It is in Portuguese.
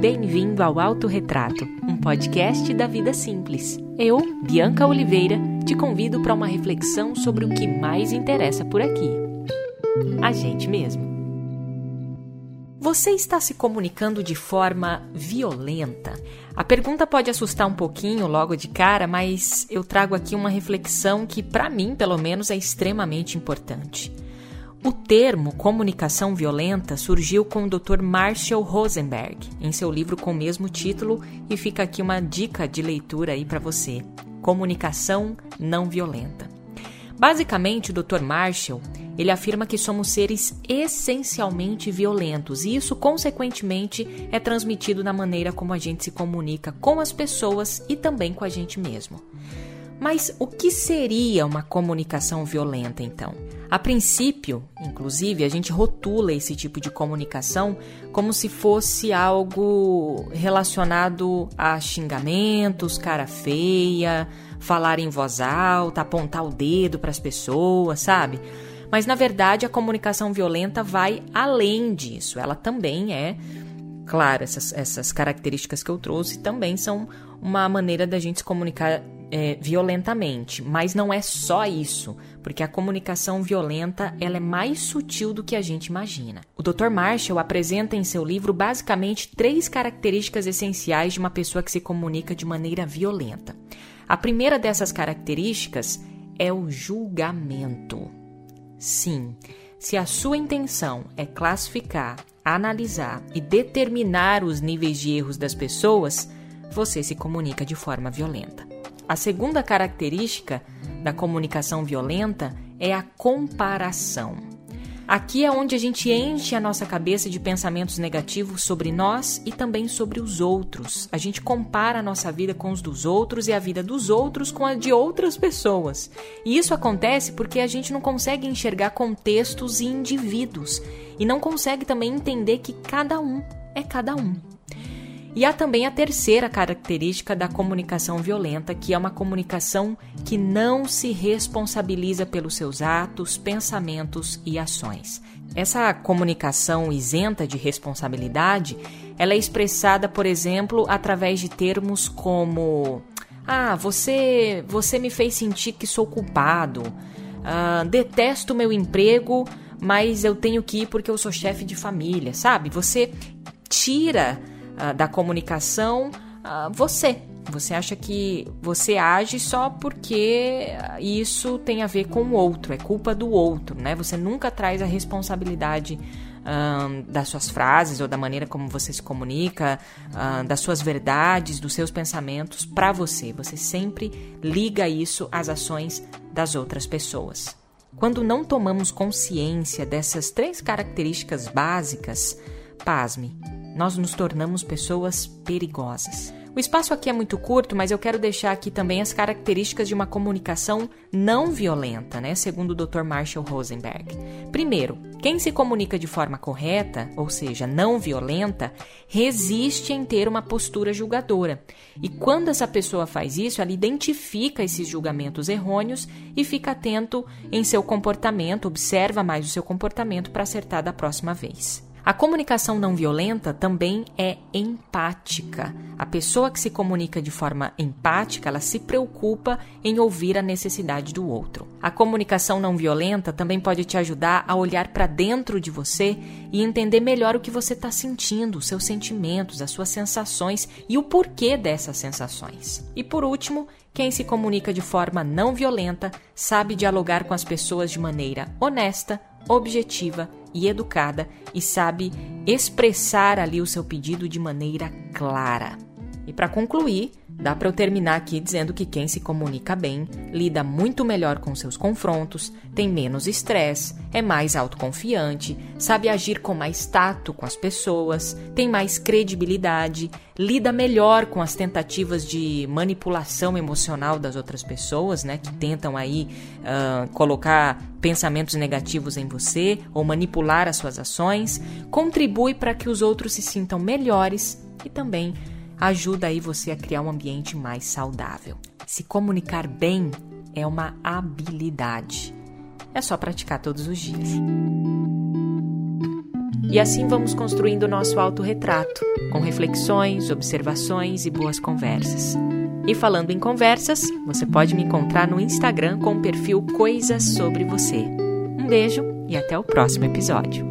Bem-vindo ao Autorretrato, um podcast da vida simples. Eu, Bianca Oliveira, te convido para uma reflexão sobre o que mais interessa por aqui. A gente mesmo. Você está se comunicando de forma violenta? A pergunta pode assustar um pouquinho logo de cara, mas eu trago aqui uma reflexão que, para mim, pelo menos, é extremamente importante. O termo comunicação violenta surgiu com o Dr. Marshall Rosenberg em seu livro com o mesmo título e fica aqui uma dica de leitura aí para você. Comunicação não violenta. Basicamente, o Dr. Marshall, ele afirma que somos seres essencialmente violentos e isso consequentemente é transmitido na maneira como a gente se comunica com as pessoas e também com a gente mesmo. Mas o que seria uma comunicação violenta então? A princípio, inclusive, a gente rotula esse tipo de comunicação como se fosse algo relacionado a xingamentos, cara feia, falar em voz alta, apontar o dedo para as pessoas, sabe? Mas na verdade a comunicação violenta vai além disso. Ela também é, claro, essas, essas características que eu trouxe também são uma maneira da gente se comunicar é, violentamente, mas não é só isso, porque a comunicação violenta ela é mais sutil do que a gente imagina. O Dr. Marshall apresenta em seu livro basicamente três características essenciais de uma pessoa que se comunica de maneira violenta. A primeira dessas características é o julgamento. Sim, se a sua intenção é classificar, analisar e determinar os níveis de erros das pessoas, você se comunica de forma violenta. A segunda característica da comunicação violenta é a comparação. Aqui é onde a gente enche a nossa cabeça de pensamentos negativos sobre nós e também sobre os outros. A gente compara a nossa vida com os dos outros e a vida dos outros com a de outras pessoas. E isso acontece porque a gente não consegue enxergar contextos e indivíduos e não consegue também entender que cada um é cada um. E há também a terceira característica da comunicação violenta, que é uma comunicação que não se responsabiliza pelos seus atos, pensamentos e ações. Essa comunicação isenta de responsabilidade, ela é expressada, por exemplo, através de termos como: "Ah, você, você me fez sentir que sou culpado. Ah, detesto meu emprego, mas eu tenho que ir porque eu sou chefe de família", sabe? Você tira uh, da comunicação uh, você. Você acha que você age só porque isso tem a ver com o outro, é culpa do outro, né? Você nunca traz a responsabilidade das suas frases ou da maneira como você se comunica, das suas verdades, dos seus pensamentos para você. Você sempre liga isso às ações das outras pessoas. Quando não tomamos consciência dessas três características básicas, pasme, nós nos tornamos pessoas perigosas. O espaço aqui é muito curto, mas eu quero deixar aqui também as características de uma comunicação não violenta, né? Segundo o Dr. Marshall Rosenberg. Primeiro, quem se comunica de forma correta, ou seja, não violenta, resiste em ter uma postura julgadora. E quando essa pessoa faz isso, ela identifica esses julgamentos errôneos e fica atento em seu comportamento, observa mais o seu comportamento para acertar da próxima vez. A comunicação não violenta também é empática. A pessoa que se comunica de forma empática, ela se preocupa em ouvir a necessidade do outro. A comunicação não violenta também pode te ajudar a olhar para dentro de você e entender melhor o que você está sentindo, os seus sentimentos, as suas sensações e o porquê dessas sensações. E por último, quem se comunica de forma não violenta sabe dialogar com as pessoas de maneira honesta, objetiva e educada e sabe expressar ali o seu pedido de maneira clara. E para concluir, Dá para eu terminar aqui dizendo que quem se comunica bem lida muito melhor com seus confrontos, tem menos estresse, é mais autoconfiante, sabe agir com mais tato com as pessoas, tem mais credibilidade, lida melhor com as tentativas de manipulação emocional das outras pessoas, né, que tentam aí uh, colocar pensamentos negativos em você ou manipular as suas ações, contribui para que os outros se sintam melhores e também ajuda aí você a criar um ambiente mais saudável. Se comunicar bem é uma habilidade. É só praticar todos os dias. E assim vamos construindo o nosso autorretrato, com reflexões, observações e boas conversas. E falando em conversas, você pode me encontrar no Instagram com o perfil Coisas Sobre Você. Um beijo e até o próximo episódio.